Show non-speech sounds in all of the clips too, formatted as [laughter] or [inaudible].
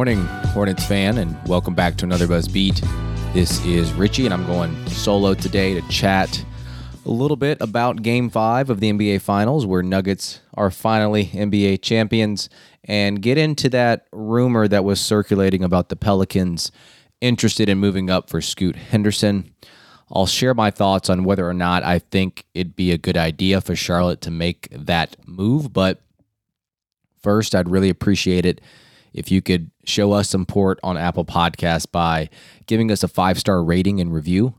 Morning, Hornets fan, and welcome back to another Buzz Beat. This is Richie, and I'm going solo today to chat a little bit about Game 5 of the NBA Finals, where Nuggets are finally NBA champions, and get into that rumor that was circulating about the Pelicans interested in moving up for Scoot Henderson. I'll share my thoughts on whether or not I think it'd be a good idea for Charlotte to make that move, but first, I'd really appreciate it if you could show us support on Apple Podcasts by giving us a five star rating and review.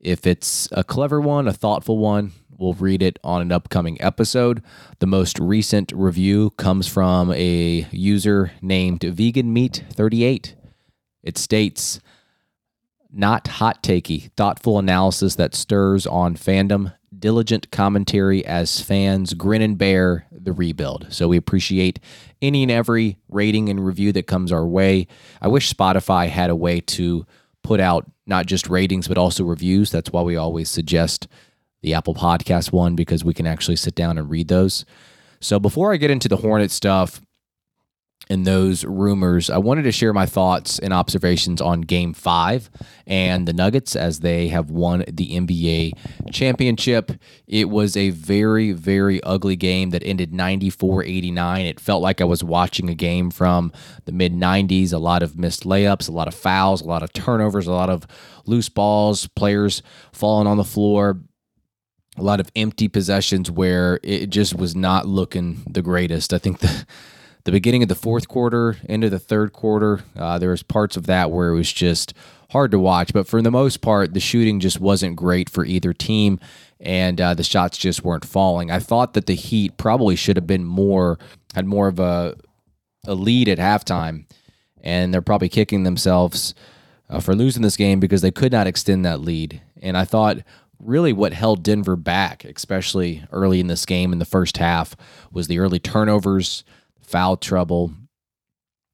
If it's a clever one, a thoughtful one, we'll read it on an upcoming episode. The most recent review comes from a user named Vegan Meat 38. It states, not hot takey, thoughtful analysis that stirs on fandom, diligent commentary as fans grin and bear the rebuild. So we appreciate any and every rating and review that comes our way. I wish Spotify had a way to put out not just ratings but also reviews. That's why we always suggest the Apple Podcast one because we can actually sit down and read those. So before I get into the Hornet stuff, and those rumors, I wanted to share my thoughts and observations on game five and the Nuggets as they have won the NBA championship. It was a very, very ugly game that ended 94 89. It felt like I was watching a game from the mid 90s. A lot of missed layups, a lot of fouls, a lot of turnovers, a lot of loose balls, players falling on the floor a lot of empty possessions where it just was not looking the greatest. I think the the beginning of the fourth quarter, into the third quarter, uh, there was parts of that where it was just hard to watch. But for the most part, the shooting just wasn't great for either team, and uh, the shots just weren't falling. I thought that the Heat probably should have been more had more of a a lead at halftime, and they're probably kicking themselves uh, for losing this game because they could not extend that lead. And I thought really what held Denver back, especially early in this game in the first half, was the early turnovers foul trouble.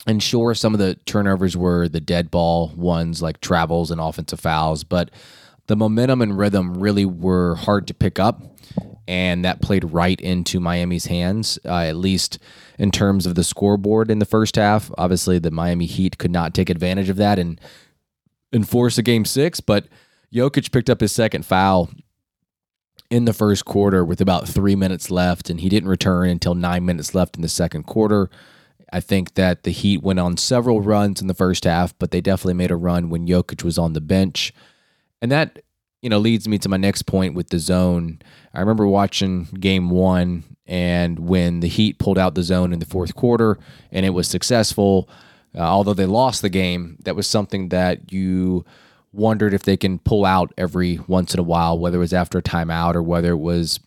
And sure, some of the turnovers were the dead ball ones like travels and offensive fouls, but the momentum and rhythm really were hard to pick up. And that played right into Miami's hands, uh, at least in terms of the scoreboard in the first half. Obviously, the Miami Heat could not take advantage of that and enforce a game six, but Jokic picked up his second foul in the first quarter with about three minutes left, and he didn't return until nine minutes left in the second quarter. I think that the Heat went on several runs in the first half, but they definitely made a run when Jokic was on the bench. And that, you know, leads me to my next point with the zone. I remember watching game one, and when the Heat pulled out the zone in the fourth quarter and it was successful, uh, although they lost the game, that was something that you wondered if they can pull out every once in a while, whether it was after a timeout or whether it was,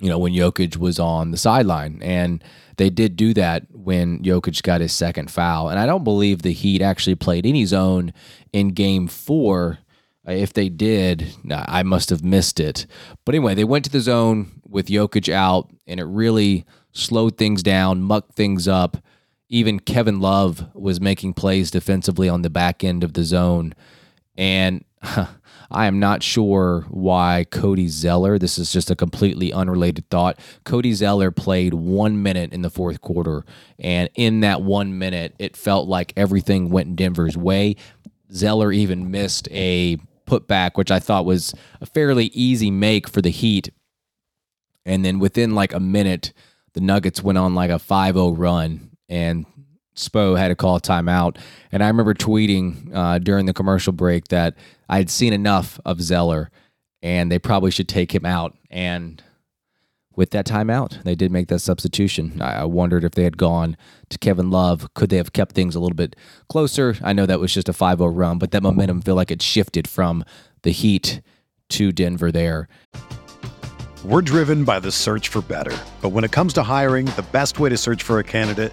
you know, when Jokic was on the sideline. And they did do that when Jokic got his second foul. And I don't believe the Heat actually played any zone in game four. Uh, if they did, I must have missed it. But anyway, they went to the zone with Jokic out, and it really slowed things down, mucked things up. Even Kevin Love was making plays defensively on the back end of the zone. And [laughs] I am not sure why Cody Zeller, this is just a completely unrelated thought. Cody Zeller played one minute in the fourth quarter. And in that one minute, it felt like everything went Denver's way. Zeller even missed a putback, which I thought was a fairly easy make for the Heat. And then within like a minute, the Nuggets went on like a 5 0 run. And Spo had to call timeout. And I remember tweeting uh, during the commercial break that I had seen enough of Zeller and they probably should take him out. And with that timeout, they did make that substitution. I wondered if they had gone to Kevin Love. Could they have kept things a little bit closer? I know that was just a 5 0 run, but that momentum feel like it shifted from the Heat to Denver there. We're driven by the search for better. But when it comes to hiring, the best way to search for a candidate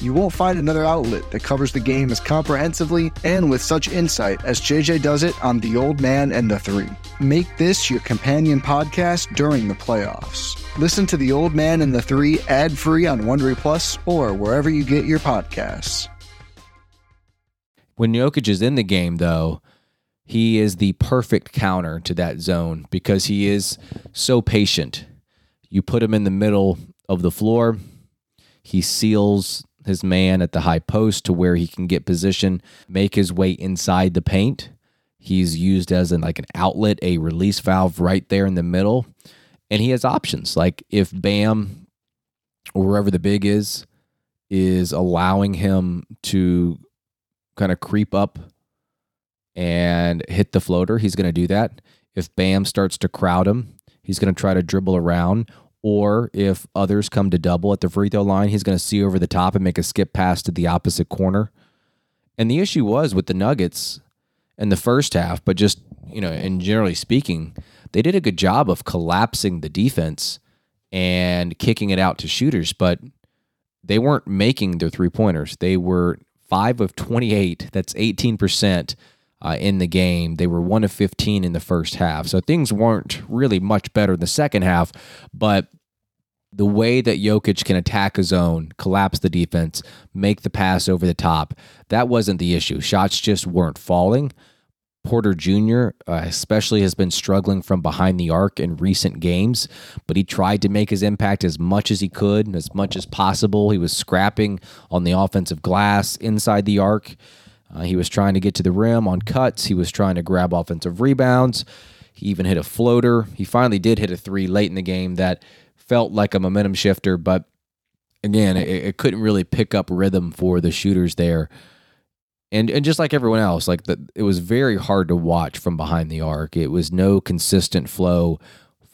You won't find another outlet that covers the game as comprehensively and with such insight as JJ does it on The Old Man and the Three. Make this your companion podcast during the playoffs. Listen to The Old Man and the Three ad free on Wondery Plus or wherever you get your podcasts. When Jokic is in the game, though, he is the perfect counter to that zone because he is so patient. You put him in the middle of the floor, he seals his man at the high post to where he can get position, make his way inside the paint. He's used as an like an outlet, a release valve right there in the middle. And he has options. Like if Bam or wherever the big is is allowing him to kind of creep up and hit the floater, he's going to do that. If Bam starts to crowd him, he's going to try to dribble around or if others come to double at the free throw line, he's going to see over the top and make a skip pass to the opposite corner. And the issue was with the Nuggets in the first half, but just, you know, and generally speaking, they did a good job of collapsing the defense and kicking it out to shooters, but they weren't making their three pointers. They were 5 of 28, that's 18% uh, in the game. They were one of 15 in the first half. So things weren't really much better in the second half, but the way that Jokic can attack a zone, collapse the defense, make the pass over the top, that wasn't the issue. Shots just weren't falling. Porter Jr., uh, especially, has been struggling from behind the arc in recent games, but he tried to make his impact as much as he could, as much as possible. He was scrapping on the offensive glass inside the arc. Uh, he was trying to get to the rim on cuts. He was trying to grab offensive rebounds. He even hit a floater. He finally did hit a three late in the game that felt like a momentum shifter, but again, it, it couldn't really pick up rhythm for the shooters there. And and just like everyone else, like the, it was very hard to watch from behind the arc. It was no consistent flow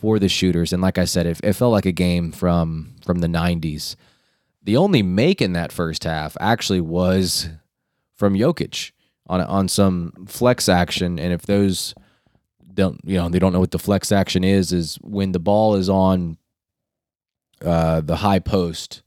for the shooters. And like I said, it, it felt like a game from from the '90s the only make in that first half actually was from Jokic on on some flex action, and if those don't you know they don't know what the flex action is is when the ball is on uh, the high post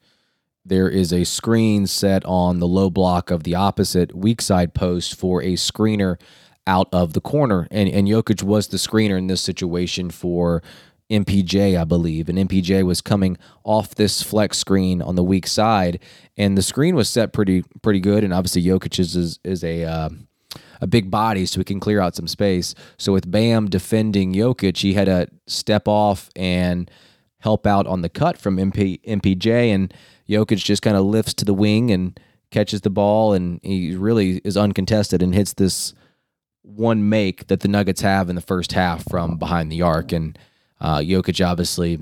there is a screen set on the low block of the opposite weak side post for a screener out of the corner. And and Jokic was the screener in this situation for MPJ, I believe, and MPJ was coming off this flex screen on the weak side, and the screen was set pretty pretty good. And obviously, Jokic is is, a uh, a big body, so he can clear out some space. So with Bam defending Jokic, he had to step off and help out on the cut from MP, MPJ, and Jokic just kind of lifts to the wing and catches the ball, and he really is uncontested and hits this one make that the Nuggets have in the first half from behind the arc, and uh, Jokic obviously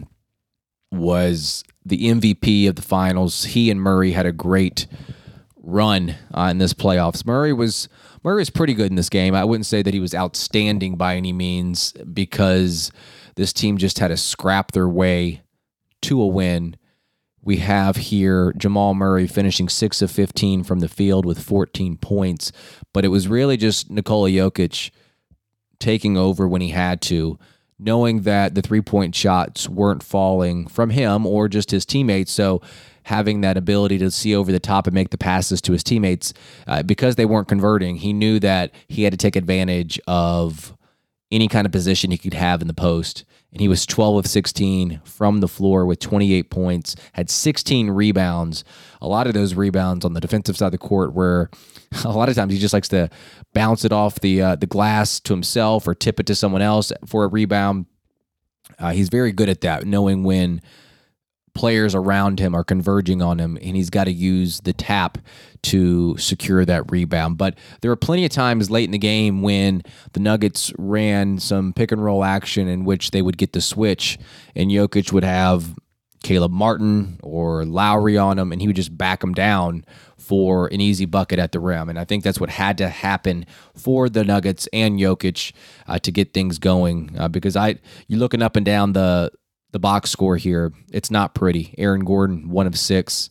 was the MVP of the finals. He and Murray had a great run uh, in this playoffs. Murray was Murray was pretty good in this game. I wouldn't say that he was outstanding by any means because this team just had to scrap their way to a win. We have here Jamal Murray finishing 6 of 15 from the field with 14 points, but it was really just Nikola Jokic taking over when he had to knowing that the three point shots weren't falling from him or just his teammates. So having that ability to see over the top and make the passes to his teammates, uh, because they weren't converting, he knew that he had to take advantage of any kind of position he could have in the post. And he was 12 of 16 from the floor with 28 points, had 16 rebounds. A lot of those rebounds on the defensive side of the court where [laughs] a lot of times he just likes to bounce it off the uh, the glass to himself or tip it to someone else for a rebound. Uh, he's very good at that, knowing when players around him are converging on him, and he's got to use the tap to secure that rebound. But there were plenty of times late in the game when the Nuggets ran some pick and roll action in which they would get the switch, and Jokic would have Caleb Martin or Lowry on him, and he would just back him down for an easy bucket at the rim. And I think that's what had to happen for the Nuggets and Jokic uh, to get things going. Uh, because I, you're looking up and down the the box score here, it's not pretty. Aaron Gordon, one of six.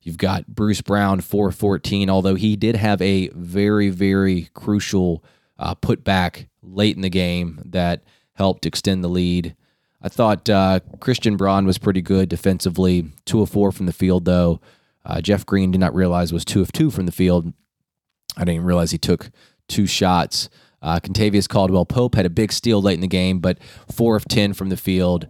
You've got Bruce Brown, 414, although he did have a very, very crucial uh, putback late in the game that helped extend the lead. I thought uh, Christian Braun was pretty good defensively, two of four from the field, though. Uh, Jeff Green did not realize was two of two from the field. I didn't even realize he took two shots. Uh, Kentavious Caldwell Pope had a big steal late in the game, but four of 10 from the field.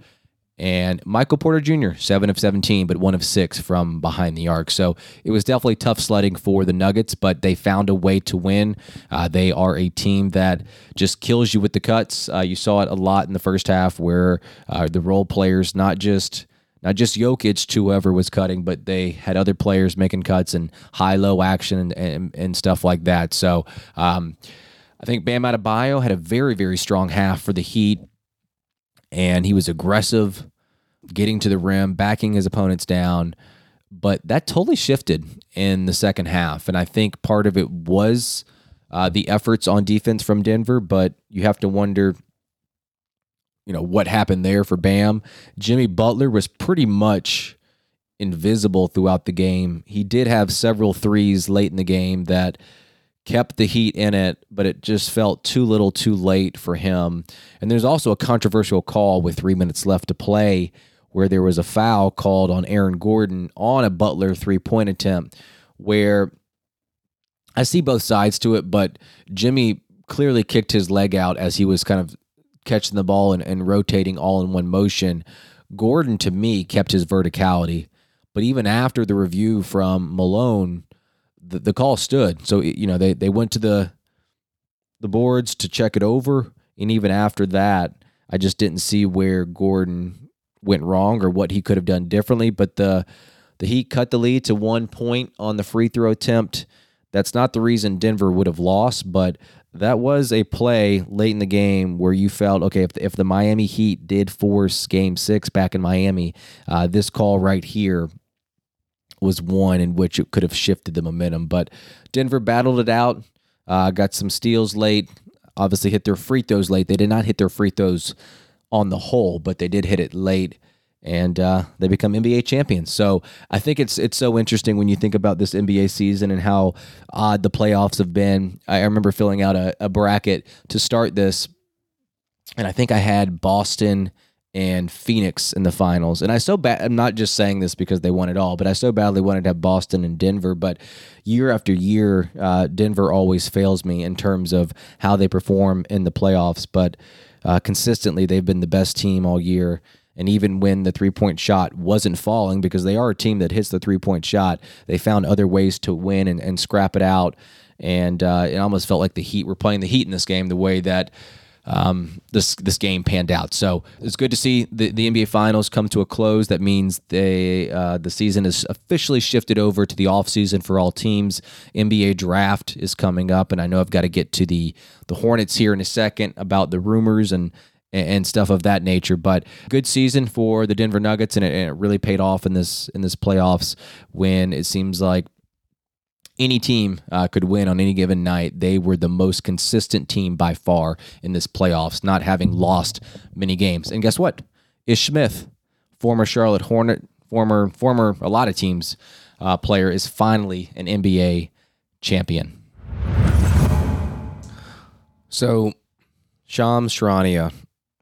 And Michael Porter Jr., seven of 17, but one of six from behind the arc. So it was definitely tough sledding for the Nuggets, but they found a way to win. Uh, they are a team that just kills you with the cuts. Uh, you saw it a lot in the first half where uh, the role players, not just not just Jokic to whoever was cutting, but they had other players making cuts and high low action and, and, and stuff like that. So um, I think Bam Adebayo had a very, very strong half for the Heat, and he was aggressive, getting to the rim, backing his opponents down. But that totally shifted in the second half. And I think part of it was uh, the efforts on defense from Denver, but you have to wonder you know what happened there for Bam. Jimmy Butler was pretty much invisible throughout the game. He did have several threes late in the game that kept the heat in it, but it just felt too little too late for him. And there's also a controversial call with 3 minutes left to play where there was a foul called on Aaron Gordon on a Butler three-point attempt where I see both sides to it, but Jimmy clearly kicked his leg out as he was kind of catching the ball and, and rotating all in one motion. Gordon, to me, kept his verticality. But even after the review from Malone, the, the call stood. So, you know, they, they went to the the boards to check it over. And even after that, I just didn't see where Gordon went wrong or what he could have done differently. But the the Heat cut the lead to one point on the free throw attempt. That's not the reason Denver would have lost, but that was a play late in the game where you felt okay if the, if the Miami Heat did force Game Six back in Miami, uh, this call right here was one in which it could have shifted the momentum. But Denver battled it out, uh, got some steals late. Obviously, hit their free throws late. They did not hit their free throws on the whole, but they did hit it late. and uh, they become NBA champions. So I think it's it's so interesting when you think about this NBA season and how odd the playoffs have been. I remember filling out a, a bracket to start this, and I think I had Boston and Phoenix in the finals. And I so bad I'm not just saying this because they won it all, but I so badly wanted to have Boston and Denver. But year after year, uh, Denver always fails me in terms of how they perform in the playoffs. But uh, consistently, they've been the best team all year. And even when the three point shot wasn't falling, because they are a team that hits the three point shot, they found other ways to win and, and scrap it out. And uh, it almost felt like the Heat were playing the Heat in this game the way that um, this this game panned out. So it's good to see the, the NBA Finals come to a close. That means they uh, the season is officially shifted over to the off season for all teams. NBA draft is coming up, and I know I've got to get to the the Hornets here in a second about the rumors and and stuff of that nature. But good season for the Denver Nuggets, and it, and it really paid off in this in this playoffs when it seems like any team uh, could win on any given night. They were the most consistent team by far in this playoffs, not having lost many games. And guess what? Ish Smith, former Charlotte Hornet, former former a lot of teams uh, player, is finally an NBA champion. So, Shams Charania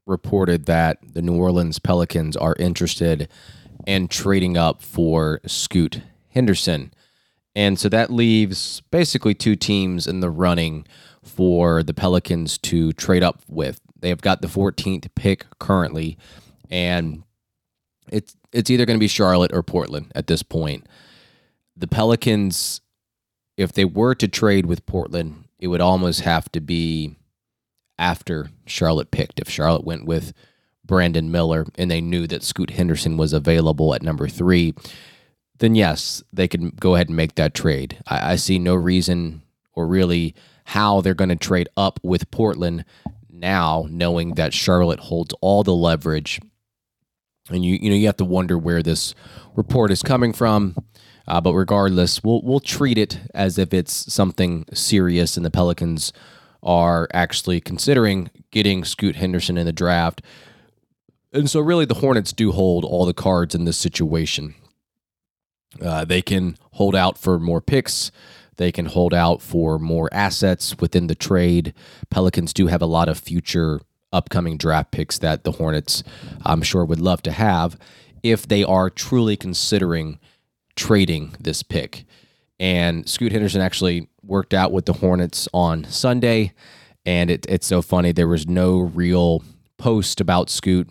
reported that the New Orleans Pelicans are interested in trading up for Scoot Henderson. And so that leaves basically two teams in the running for the Pelicans to trade up with. They have got the 14th pick currently, and it's it's either going to be Charlotte or Portland at this point. The Pelicans, if they were to trade with Portland, it would almost have to be after Charlotte picked. If Charlotte went with Brandon Miller and they knew that Scoot Henderson was available at number three, then yes, they could go ahead and make that trade. I, I see no reason or really how they're going to trade up with Portland now, knowing that Charlotte holds all the leverage. And you you know you have to wonder where this report is coming from. Uh, but regardless, we'll we'll treat it as if it's something serious, and the Pelicans are actually considering getting Scoot Henderson in the draft. And so, really, the Hornets do hold all the cards in this situation. Uh, they can hold out for more picks. They can hold out for more assets within the trade. Pelicans do have a lot of future upcoming draft picks that the Hornets, I'm sure, would love to have if they are truly considering trading this pick. And Scoot Henderson actually worked out with the Hornets on Sunday. And it, it's so funny. There was no real post about Scoot,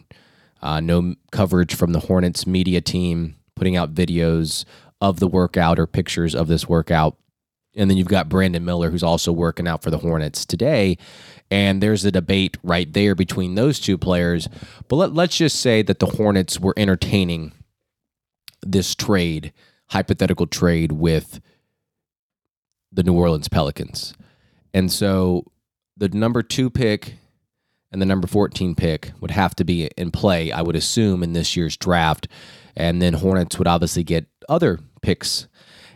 uh, no coverage from the Hornets media team putting out videos of the workout or pictures of this workout. And then you've got Brandon Miller, who's also working out for the Hornets today. And there's a debate right there between those two players. But let, let's just say that the Hornets were entertaining this trade, hypothetical trade with the New Orleans Pelicans. And so the number two pick and the number 14 pick would have to be in play, I would assume, in this year's draft. And then Hornets would obviously get other picks.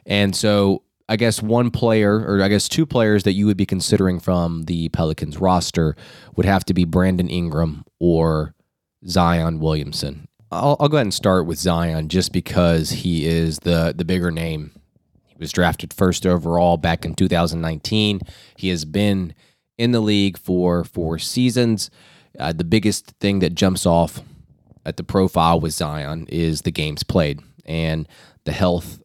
And so I guess one player, or I guess two players that you would be considering from the Pelicans roster would have to be Brandon Ingram or Zion Williamson. I'll, I'll, go ahead and start with Zion just because he is the the bigger name. He was drafted first overall back in 2019. He has been in the league for four seasons. Uh, the biggest thing that jumps off at the profile with Zion is the games played and the health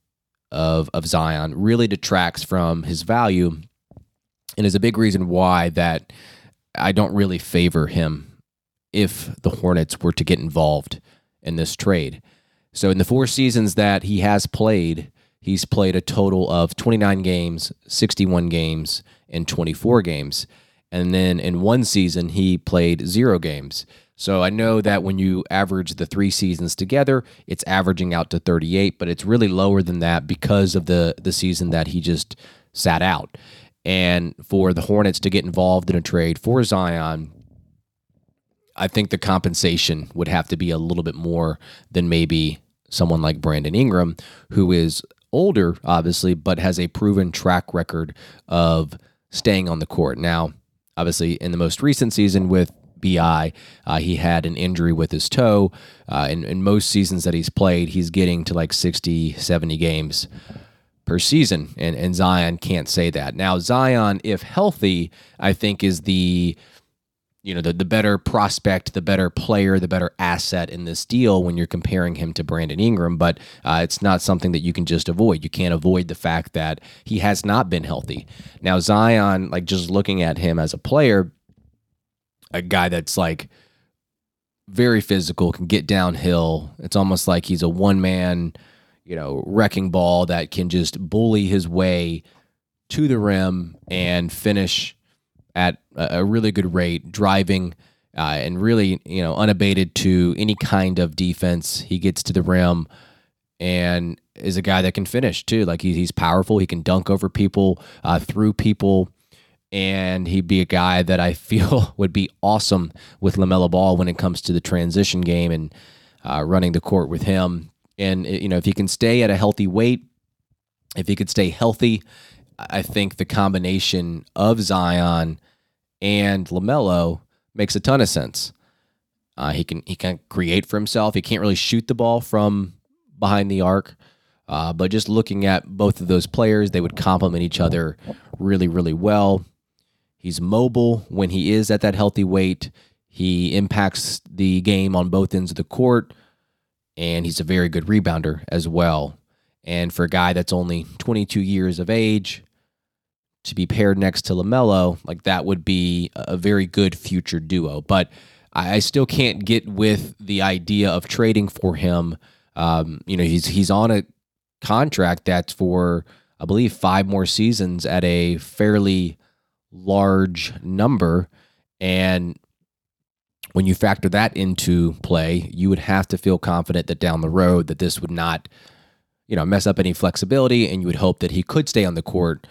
of of Zion really detracts from his value and is a big reason why that I don't really favor him if the Hornets were to get involved in this trade. So in the four seasons that he has played, he's played a total of 29 games, 61 games, and 24 games. And then in one season, he played zero games. So I know that when you average the three seasons together, it's averaging out to 38, but it's really lower than that because of the the season that he just sat out. And for the Hornets to get involved in a trade for Zion, I think the compensation would have to be a little bit more than maybe someone like Brandon Ingram, who is older, obviously, but has a proven track record of staying on the court. Now, obviously, in the most recent season with BI. Uh, he had an injury with his toe. Uh, in, in most seasons that he's played, he's getting to like 60, 70 games per season. And, and Zion can't say that. Now, Zion, if healthy, I think is the you know the, the better prospect the better player the better asset in this deal when you're comparing him to brandon ingram but uh, it's not something that you can just avoid you can't avoid the fact that he has not been healthy now zion like just looking at him as a player a guy that's like very physical can get downhill it's almost like he's a one man you know wrecking ball that can just bully his way to the rim and finish at a really good rate, driving uh, and really, you know, unabated to any kind of defense. He gets to the rim and is a guy that can finish too. Like he's powerful. He can dunk over people, uh, through people, and he'd be a guy that I [laughs] feel would be awesome with LaMelo Ball when it comes to the transition game and uh, running the court with him. And you know, if he can stay at a healthy weight, if he could stay healthy, I think the combination of Zion and LaMelo makes a ton of sense. Uh, he can he can create for himself. He can't really shoot the ball from behind the arc, uh, but just looking at both of those players, they would complement each other really really well. He's mobile when he is at that healthy weight. He impacts the game on both ends of the court, and he's a very good rebounder as well. And for a guy that's only 22 years of age, to be paired next to LaMelo, like that would be a very good future duo. But I still can't get with the idea of trading for him. Um, you know, he's he's on a contract that's for I believe five more seasons at a fairly large number, and when you factor that into play, you would have to feel confident that down the road that this would not you know, mess up any flexibility, and you would hope that he could stay on the court.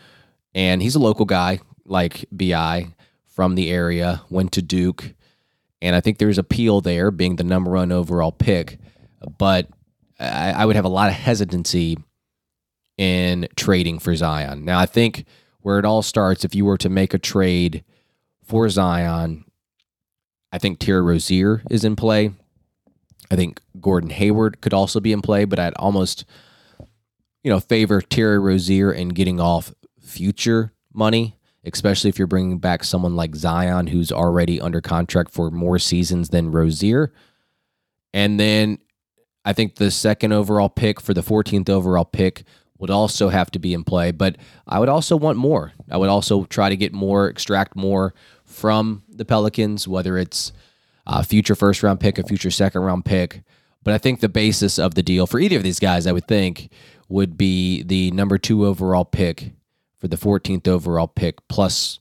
And he's a local guy, like Bi from the area, went to Duke, and I think there's appeal there, being the number one overall pick. But I, I would have a lot of hesitancy in trading for Zion. Now, I think where it all starts, if you were to make a trade for Zion, I think Terry Rozier is in play. I think Gordon Hayward could also be in play, but I'd almost you know, favor Terry Rozier and getting off future money, especially if you're bringing back someone like Zion, who's already under contract for more seasons than Rozier. And then I think the second overall pick for the 14th overall pick would also have to be in play, but I would also want more. I would also try to get more, extract more from the Pelicans, whether it's a future first round pick, a future second round pick. But I think the basis of the deal for either of these guys, I would think, would be the number two overall pick for the 14th overall pick, plus,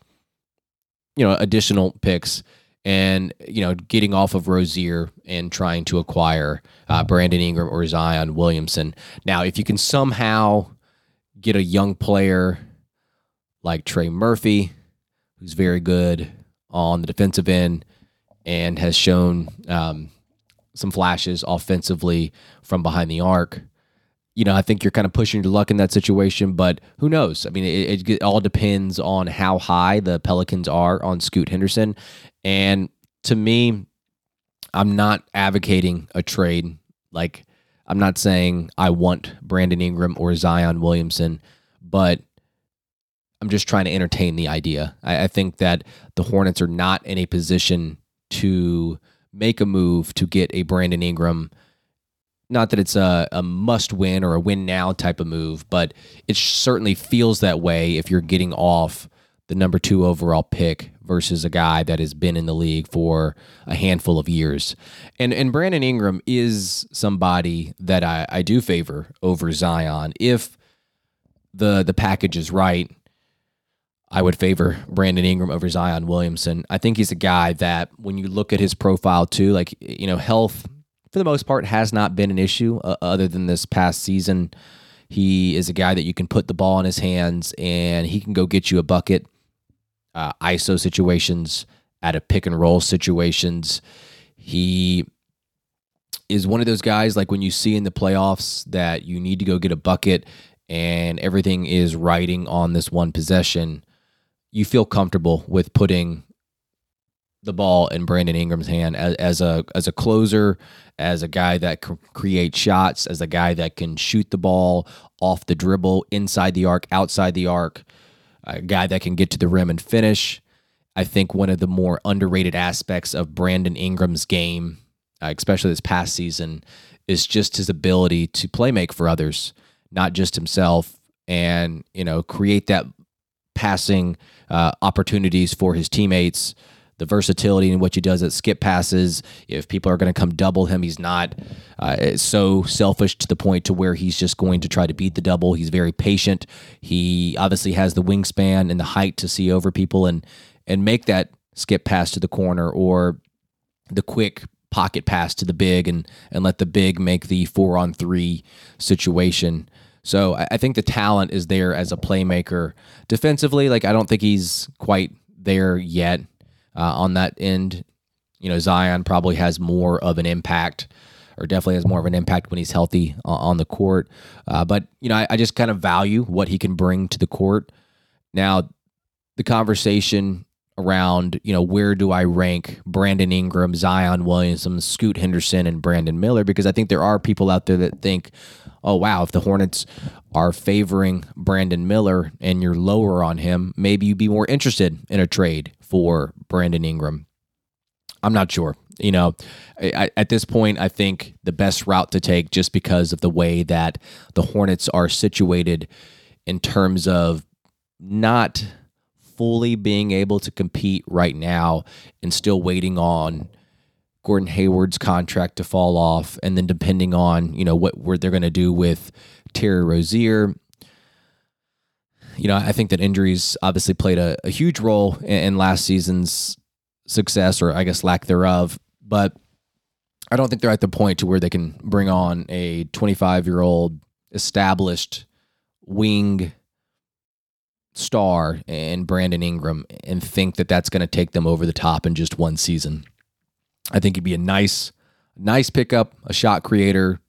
you know, additional picks and, you know, getting off of Rozier and trying to acquire uh, Brandon Ingram or Zion Williamson. Now, if you can somehow get a young player like Trey Murphy, who's very good on the defensive end and has shown um, some flashes offensively from behind the arc you know, I think you're kind of pushing your luck in that situation, but who knows? I mean, it, it, all depends on how high the Pelicans are on Scoot Henderson. And to me, I'm not advocating a trade. Like, I'm not saying I want Brandon Ingram or Zion Williamson, but I'm just trying to entertain the idea. I, I think that the Hornets are not in a position to make a move to get a Brandon Ingram not that it's a, a must win or a win now type of move, but it certainly feels that way if you're getting off the number two overall pick versus a guy that has been in the league for a handful of years. And and Brandon Ingram is somebody that I, I do favor over Zion. If the the package is right, I would favor Brandon Ingram over Zion Williamson. I think he's a guy that when you look at his profile too, like you know, health for the most part, has not been an issue uh, other than this past season. He is a guy that you can put the ball in his hands and he can go get you a bucket. Uh, ISO situations, at a pick and roll situations. He is one of those guys like when you see in the playoffs that you need to go get a bucket and everything is riding on this one possession, you feel comfortable with putting the ball in Brandon Ingram's hand as, as a as a closer, as a guy that can create shots, as a guy that can shoot the ball off the dribble, inside the arc, outside the arc, a guy that can get to the rim and finish. I think one of the more underrated aspects of Brandon Ingram's game, uh, especially this past season, is just his ability to play make for others, not just himself, and you know create that passing uh, opportunities for his teammates the versatility in what he does at skip passes. If people are going to come double him, he's not uh, so selfish to the point to where he's just going to try to beat the double. He's very patient. He obviously has the wingspan and the height to see over people and and make that skip pass to the corner or the quick pocket pass to the big and and let the big make the four on three situation. So I, I think the talent is there as a playmaker. Defensively, like I don't think he's quite there yet uh, on that end. You know, Zion probably has more of an impact, or definitely has more of an impact when he's healthy uh, on the court. Uh, but you know, I, I just kind of value what he can bring to the court. Now, the conversation around, you know, where do I rank Brandon Ingram, Zion Williamson, Scoot Henderson, and Brandon Miller? Because I think there are people out there that think, oh, wow, if the Hornets are favoring Brandon Miller and you're lower on him, maybe you'd be more interested in a trade for Brandon Ingram. I'm not sure. You know, I, at this point, I think the best route to take, just because of the way that the Hornets are situated in terms of not fully being able to compete right now and still waiting on Gordon Hayward's contract to fall off, and then depending on you know what, what they're going to do with Terry Rozier you know, I think that injuries obviously played a, a huge role in, in, last season's success, or I guess lack thereof. But I don't think they're at the point to where they can bring on a 25 year old established wing star and Brandon Ingram and think that that's going to take them over the top in just one season. I think he'd be a nice, nice pickup, a shot creator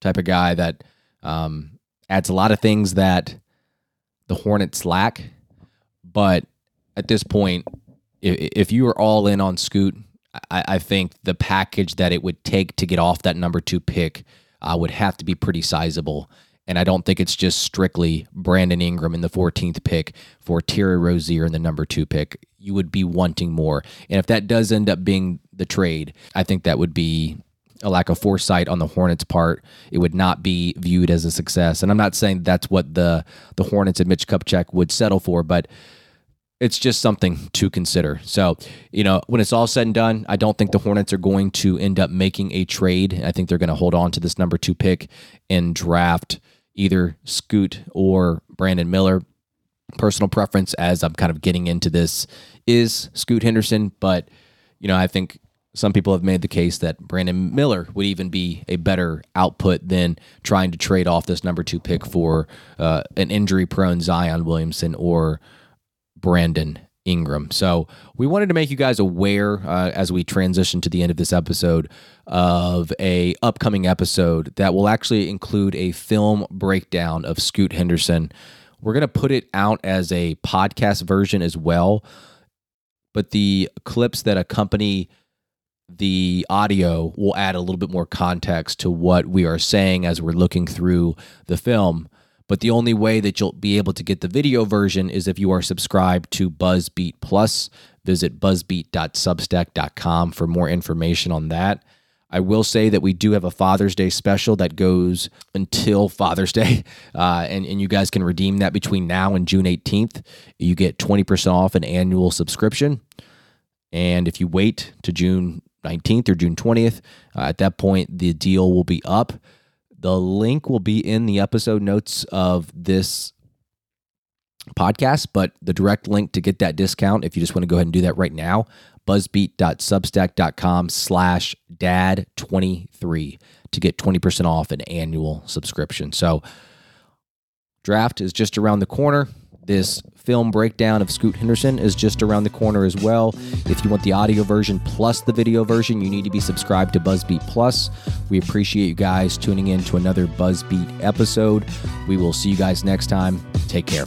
type of guy that um, adds a lot of things that the Hornets lack. But at this point, if, if you are all in on Scoot, I, I, think the package that it would take to get off that number two pick uh, would have to be pretty sizable. And I don't think it's just strictly Brandon Ingram in the 14th pick for Terry Rozier in the number two pick. You would be wanting more. And if that does end up being the trade, I think that would be a lack of foresight on the Hornets' part, it would not be viewed as a success. And I'm not saying that's what the the Hornets and Mitch Kupchak would settle for, but it's just something to consider. So, you know, when it's all said and done, I don't think the Hornets are going to end up making a trade. I think they're going to hold on to this number two pick and draft either Scoot or Brandon Miller. Personal preference, as I'm kind of getting into this, is Scoot Henderson, but you know, I think some people have made the case that Brandon Miller would even be a better output than trying to trade off this number two pick for uh, an injury prone Zion Williamson or Brandon Ingram. So we wanted to make you guys aware uh, as we transition to the end of this episode of a upcoming episode that will actually include a film breakdown of Scoot Henderson. We're going to put it out as a podcast version as well, but the clips that accompany the audio will add a little bit more context to what we are saying as we're looking through the film. But the only way that you'll be able to get the video version is if you are subscribed to BuzzBeat Plus. Visit buzzbeat.substack.com for more information on that. I will say that we do have a Father's Day special that goes until Father's Day, [laughs] uh, and, and you guys can redeem that between now and June 18th. You get 20% off an annual subscription. And if you wait to June 19th or June 20th. Uh, at that point, the deal will be up. The link will be in the episode notes of this podcast, but the direct link to get that discount, if you just want to go ahead and do that right now, buzzbeat.substack.com slash dad23 to get 20% off an annual subscription. So draft is just around the corner. This film breakdown of Scoot Henderson is just around the corner as well. If you want the audio version plus the video version, you need to be subscribed to BuzzBeat Plus. We appreciate you guys tuning in to another BuzzBeat episode. We will see you guys next time. Take care.